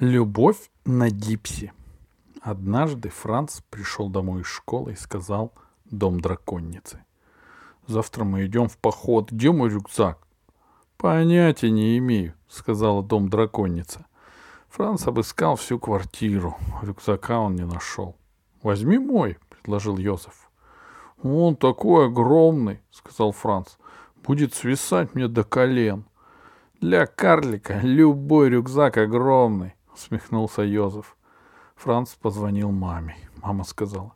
Любовь на гипсе. Однажды Франц пришел домой из школы и сказал дом драконницы. Завтра мы идем в поход. Где мой рюкзак? Понятия не имею, сказала дом драконница. Франц обыскал всю квартиру. Рюкзака он не нашел. Возьми мой, предложил Йозеф. Он такой огромный, сказал Франц. Будет свисать мне до колен. Для карлика любой рюкзак огромный, усмехнулся Йозеф. Франц позвонил маме. Мама сказала,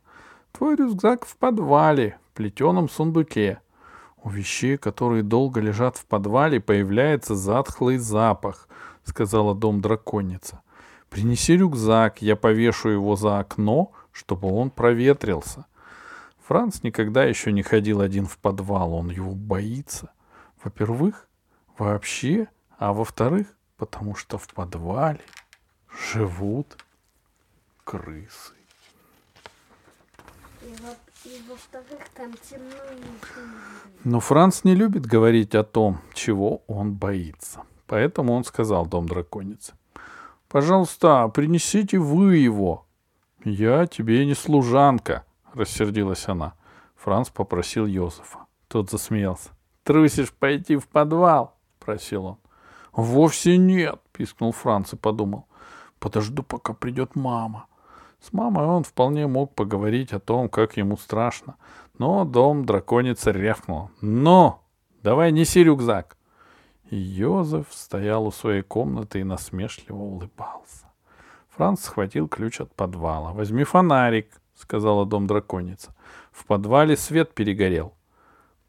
твой рюкзак в подвале, в плетеном сундуке. У вещей, которые долго лежат в подвале, появляется затхлый запах, сказала дом драконица. Принеси рюкзак, я повешу его за окно, чтобы он проветрился. Франц никогда еще не ходил один в подвал, он его боится. Во-первых, вообще а во-вторых, потому что в подвале живут крысы. И, во- и во-вторых, там темно и. Но Франц не любит говорить о том, чего он боится. Поэтому он сказал дом драконицы. «Пожалуйста, принесите вы его». «Я тебе не служанка», — рассердилась она. Франц попросил Йозефа. Тот засмеялся. «Трусишь пойти в подвал?» — просил он. «Вовсе нет», — пискнул Франц и подумал. «Подожду, пока придет мама». С мамой он вполне мог поговорить о том, как ему страшно. Но дом драконица рявкнула. «Ну, давай неси рюкзак!» Йозеф стоял у своей комнаты и насмешливо улыбался. Франц схватил ключ от подвала. «Возьми фонарик», — сказала дом драконица. В подвале свет перегорел.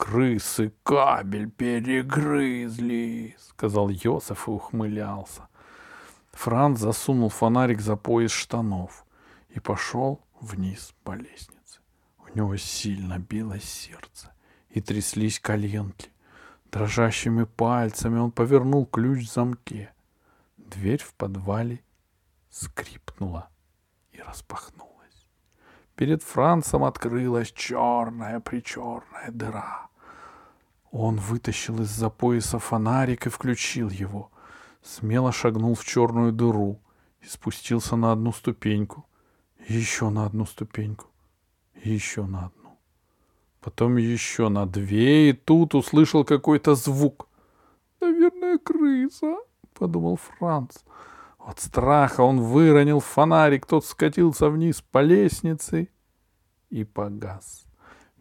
«Крысы кабель перегрызли», — сказал Йосеф и ухмылялся. Франц засунул фонарик за пояс штанов и пошел вниз по лестнице. У него сильно билось сердце и тряслись коленки. Дрожащими пальцами он повернул ключ в замке. Дверь в подвале скрипнула и распахнулась. Перед Францем открылась черная-причерная дыра. Он вытащил из-за пояса фонарик и включил его. Смело шагнул в черную дыру и спустился на одну ступеньку, еще на одну ступеньку, еще на одну. Потом еще на две, и тут услышал какой-то звук. «Наверное, крыса», — подумал Франц. От страха он выронил фонарик, тот скатился вниз по лестнице и погас.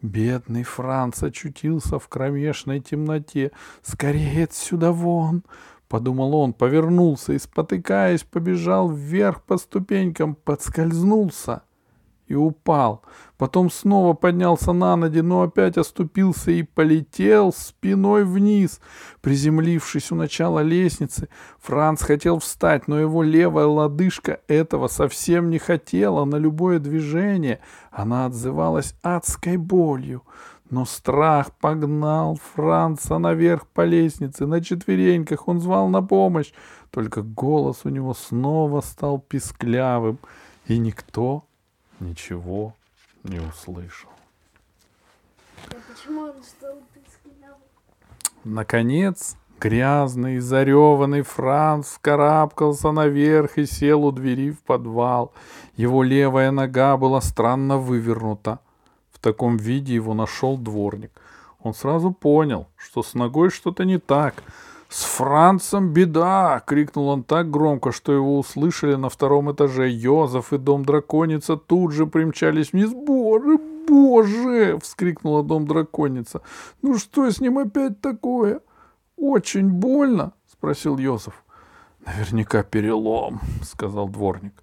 Бедный Франц очутился в кромешной темноте. «Скорее отсюда вон!» — подумал он, повернулся и, спотыкаясь, побежал вверх по ступенькам, подскользнулся и упал. Потом снова поднялся на ноги, но опять оступился и полетел спиной вниз. Приземлившись у начала лестницы, Франц хотел встать, но его левая лодыжка этого совсем не хотела на любое движение. Она отзывалась адской болью. Но страх погнал Франца наверх по лестнице. На четвереньках он звал на помощь. Только голос у него снова стал писклявым, и никто ничего не услышал. А? Наконец, грязный зареванный Франц вскарабкался наверх и сел у двери в подвал. Его левая нога была странно вывернута. В таком виде его нашел дворник. Он сразу понял, что с ногой что-то не так. «С Францем беда!» — крикнул он так громко, что его услышали на втором этаже. Йозеф и дом драконица тут же примчались вниз. «Боже, боже!» — вскрикнула дом драконица. «Ну что с ним опять такое?» «Очень больно?» — спросил Йозеф. «Наверняка перелом», — сказал дворник.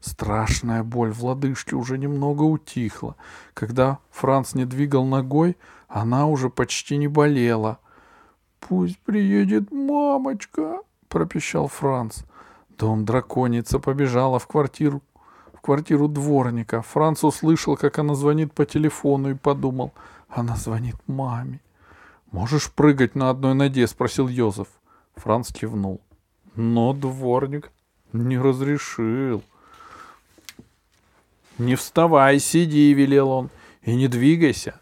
Страшная боль в лодыжке уже немного утихла. Когда Франц не двигал ногой, она уже почти не болела. «Пусть приедет мамочка», — пропищал Франц. Дом драконица побежала в квартиру, в квартиру дворника. Франц услышал, как она звонит по телефону и подумал, она звонит маме. «Можешь прыгать на одной ноге?» — спросил Йозеф. Франц кивнул. Но дворник не разрешил. «Не вставай, сиди», — велел он, — «и не двигайся».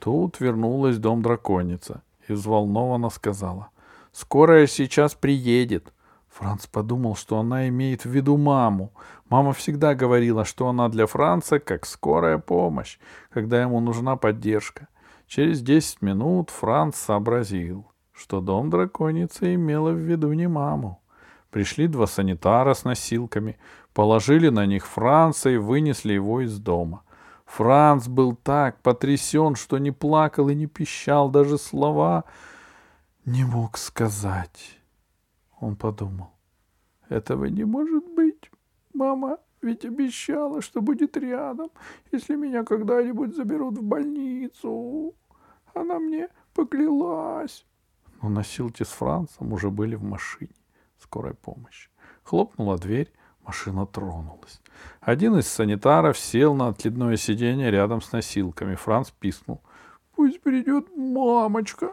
Тут вернулась дом драконица и взволнованно сказала. «Скорая сейчас приедет». Франц подумал, что она имеет в виду маму. Мама всегда говорила, что она для Франца как скорая помощь, когда ему нужна поддержка. Через десять минут Франц сообразил, что дом драконицы имела в виду не маму. Пришли два санитара с носилками, положили на них Франца и вынесли его из дома. Франц был так потрясен, что не плакал и не пищал, даже слова не мог сказать. Он подумал, этого не может быть. Мама ведь обещала, что будет рядом, если меня когда-нибудь заберут в больницу. Она мне поклялась. Но носилки с Францем уже были в машине скорой помощи. Хлопнула дверь, машина тронулась. Один из санитаров сел на откидное сиденье рядом с носилками. Франц пискнул. «Пусть придет мамочка!»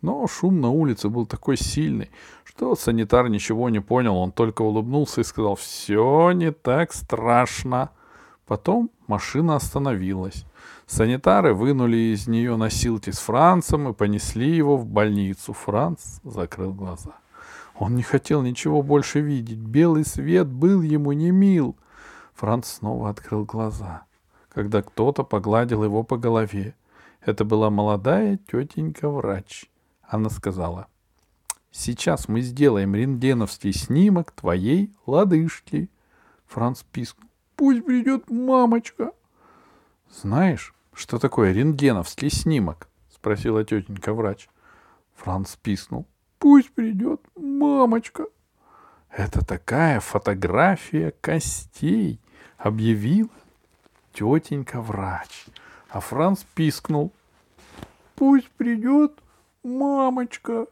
Но шум на улице был такой сильный, что санитар ничего не понял. Он только улыбнулся и сказал «Все не так страшно». Потом машина остановилась. Санитары вынули из нее носилки с Францем и понесли его в больницу. Франц закрыл глаза. Он не хотел ничего больше видеть. Белый свет был ему не мил. Франц снова открыл глаза, когда кто-то погладил его по голове. Это была молодая тетенька-врач. Она сказала, «Сейчас мы сделаем рентгеновский снимок твоей лодыжки». Франц пискнул, «Пусть придет мамочка». «Знаешь, что такое рентгеновский снимок?» — спросила тетенька-врач. Франц писнул. Пусть придет мамочка. Это такая фотография костей, объявила тетенька-врач. А Франц пискнул. Пусть придет мамочка.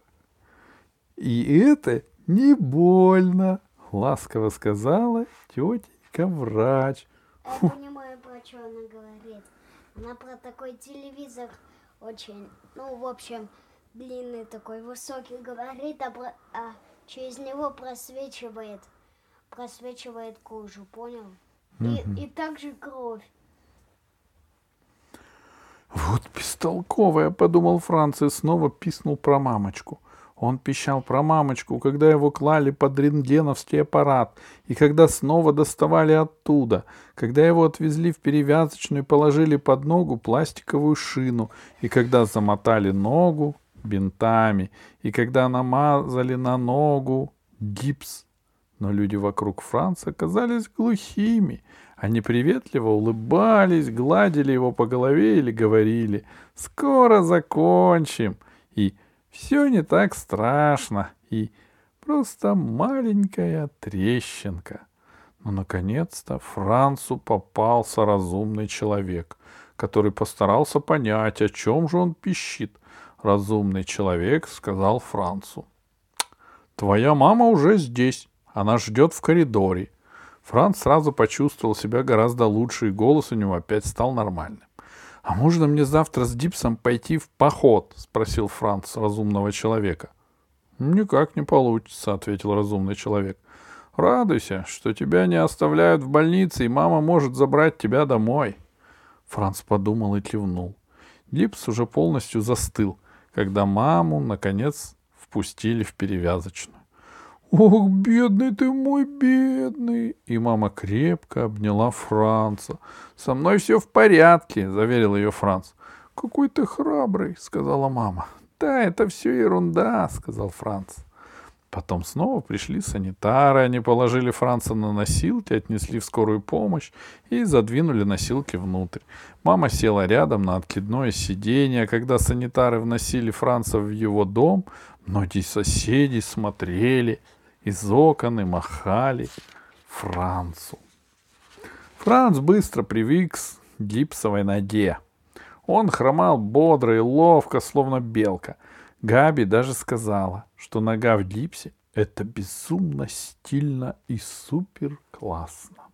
И это не больно, ласково сказала тетенька-врач. Я понимаю, про что она говорит. Она про такой телевизор очень, ну, в общем, длинный такой, высокий говорит, а, про- а через него просвечивает, просвечивает кожу, понял? И, и также кровь. Вот бестолковая, подумал Франц и снова писнул про мамочку. Он пищал про мамочку, когда его клали под рентгеновский аппарат, и когда снова доставали оттуда, когда его отвезли в перевязочную и положили под ногу пластиковую шину, и когда замотали ногу бинтами, и когда намазали на ногу гипс. Но люди вокруг Франца казались глухими. Они приветливо улыбались, гладили его по голове или говорили «Скоро закончим!» и «Все не так страшно!» и «Просто маленькая трещинка». Но, наконец-то, Францу попался разумный человек, который постарался понять, о чем же он пищит. Разумный человек сказал Францу. «Твоя мама уже здесь. Она ждет в коридоре». Франц сразу почувствовал себя гораздо лучше, и голос у него опять стал нормальным. «А можно мне завтра с Дипсом пойти в поход?» — спросил Франц разумного человека. «Никак не получится», — ответил разумный человек. «Радуйся, что тебя не оставляют в больнице, и мама может забрать тебя домой». Франц подумал и кивнул. Дипс уже полностью застыл, когда маму, наконец, впустили в перевязочную. «Ох, бедный ты мой, бедный!» И мама крепко обняла Франца. «Со мной все в порядке», — заверил ее Франц. «Какой ты храбрый», — сказала мама. «Да, это все ерунда», — сказал Франц. Потом снова пришли санитары, они положили Франца на носилки, отнесли в скорую помощь и задвинули носилки внутрь. Мама села рядом на откидное сиденье. Когда санитары вносили Франца в его дом, многие соседи смотрели из окон и махали Францу. Франц быстро привык к гипсовой ноге. Он хромал бодро и ловко, словно белка. Габи даже сказала, что нога в гипсе — это безумно стильно и супер классно.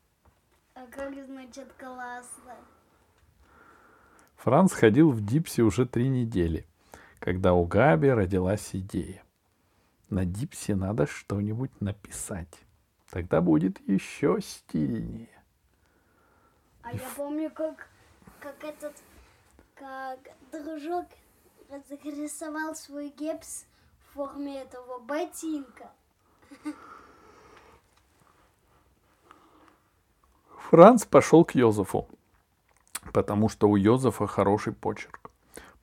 А как значит классно? Франц ходил в Дипсе уже три недели, когда у Габи родилась идея. На Дипсе надо что-нибудь написать. Тогда будет еще стильнее. А я помню, как, как этот, как дружок разрисовал свой гипс форме этого ботинка. Франц пошел к Йозефу, потому что у Йозефа хороший почерк.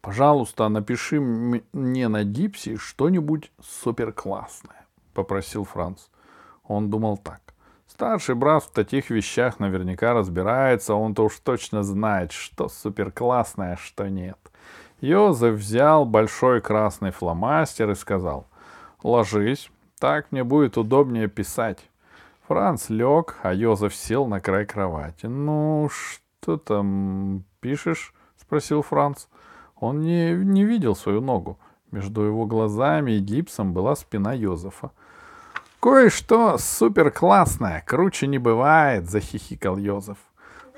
«Пожалуйста, напиши мне на гипсе что-нибудь суперклассное», — попросил Франц. Он думал так. Старший брат в таких вещах наверняка разбирается, он-то уж точно знает, что суперклассное, а что нет. Йозеф взял большой красный фломастер и сказал, «Ложись, так мне будет удобнее писать». Франц лег, а Йозеф сел на край кровати. «Ну, что там пишешь?» — спросил Франц. Он не, не видел свою ногу. Между его глазами и гипсом была спина Йозефа. «Кое-что супер классное, круче не бывает», — захихикал Йозеф.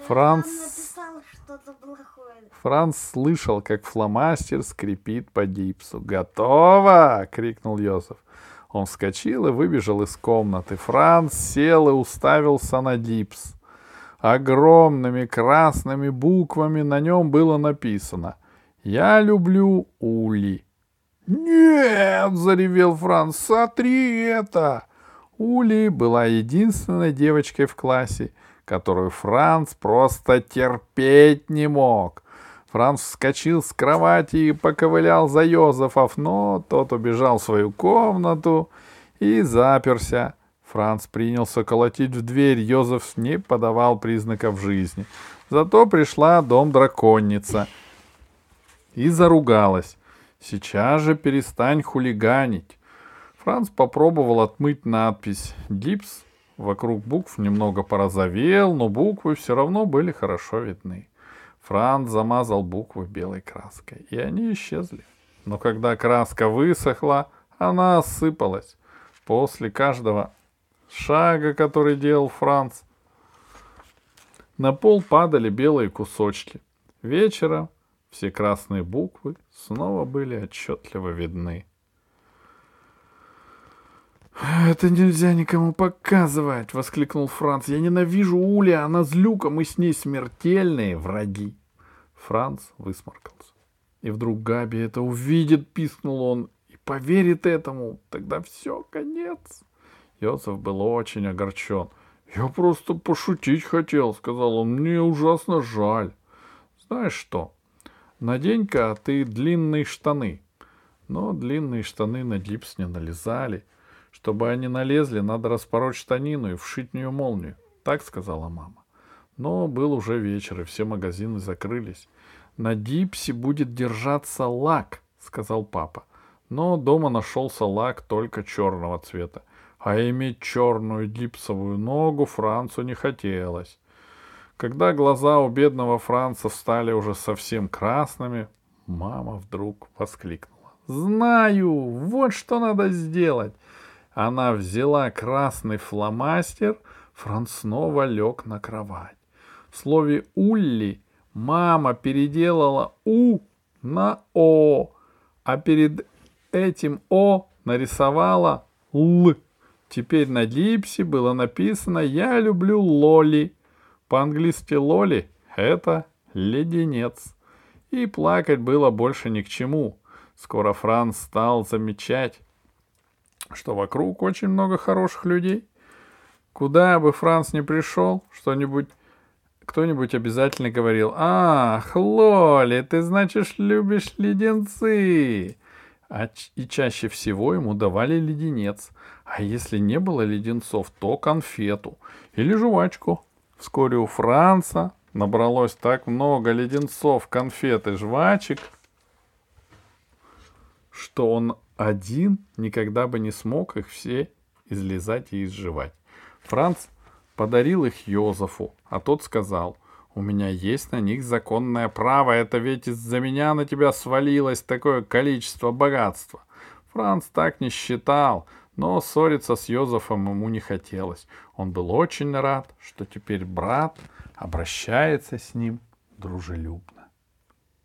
Франц... Франц слышал, как фломастер скрипит по гипсу. «Готово!» — крикнул Йозеф. Он вскочил и выбежал из комнаты. Франц сел и уставился на гипс. Огромными красными буквами на нем было написано «Я люблю Ули». «Нет!» — заревел Франц. «Сотри это!» Ули была единственной девочкой в классе, которую Франц просто терпеть не мог. Франц вскочил с кровати и поковылял за Йозефов, но тот убежал в свою комнату и заперся. Франц принялся колотить в дверь, Йозеф не подавал признаков жизни. Зато пришла дом драконница и заругалась. «Сейчас же перестань хулиганить. Франц попробовал отмыть надпись «Гипс». Вокруг букв немного порозовел, но буквы все равно были хорошо видны. Франц замазал буквы белой краской, и они исчезли. Но когда краска высохла, она осыпалась. После каждого шага, который делал Франц, на пол падали белые кусочки. Вечером все красные буквы снова были отчетливо видны. «Это нельзя никому показывать!» — воскликнул Франц. «Я ненавижу Ули, она злюка, мы с ней смертельные враги!» Франц высморкался. И вдруг Габи это увидит, пискнул он, и поверит этому. Тогда все, конец. Йосиф был очень огорчен. «Я просто пошутить хотел», — сказал он. «Мне ужасно жаль». «Знаешь что? Надень-ка ты длинные штаны». Но длинные штаны на гипс не налезали — чтобы они налезли, надо распороть штанину и вшить в нее молнию. Так сказала мама. Но был уже вечер, и все магазины закрылись. На дипсе будет держаться лак, сказал папа. Но дома нашелся лак только черного цвета. А иметь черную гипсовую ногу Францу не хотелось. Когда глаза у бедного Франца стали уже совсем красными, мама вдруг воскликнула. «Знаю! Вот что надо сделать! Она взяла красный фломастер, Франц снова лег на кровать. В слове «улли» мама переделала «у» на «о», а перед этим «о» нарисовала «л». Теперь на гипсе было написано «Я люблю Лоли». По-английски «Лоли» — это леденец. И плакать было больше ни к чему. Скоро Франц стал замечать, что вокруг очень много хороших людей. Куда бы Франц не пришел, что-нибудь кто-нибудь обязательно говорил, «Ах, Лоли, ты, значит, любишь леденцы!» а, И чаще всего ему давали леденец. А если не было леденцов, то конфету или жвачку. Вскоре у Франца набралось так много леденцов, конфет и жвачек, что он один никогда бы не смог их все излезать и изживать. Франц подарил их Йозефу, а тот сказал, «У меня есть на них законное право, это ведь из-за меня на тебя свалилось такое количество богатства». Франц так не считал, но ссориться с Йозефом ему не хотелось. Он был очень рад, что теперь брат обращается с ним дружелюбно.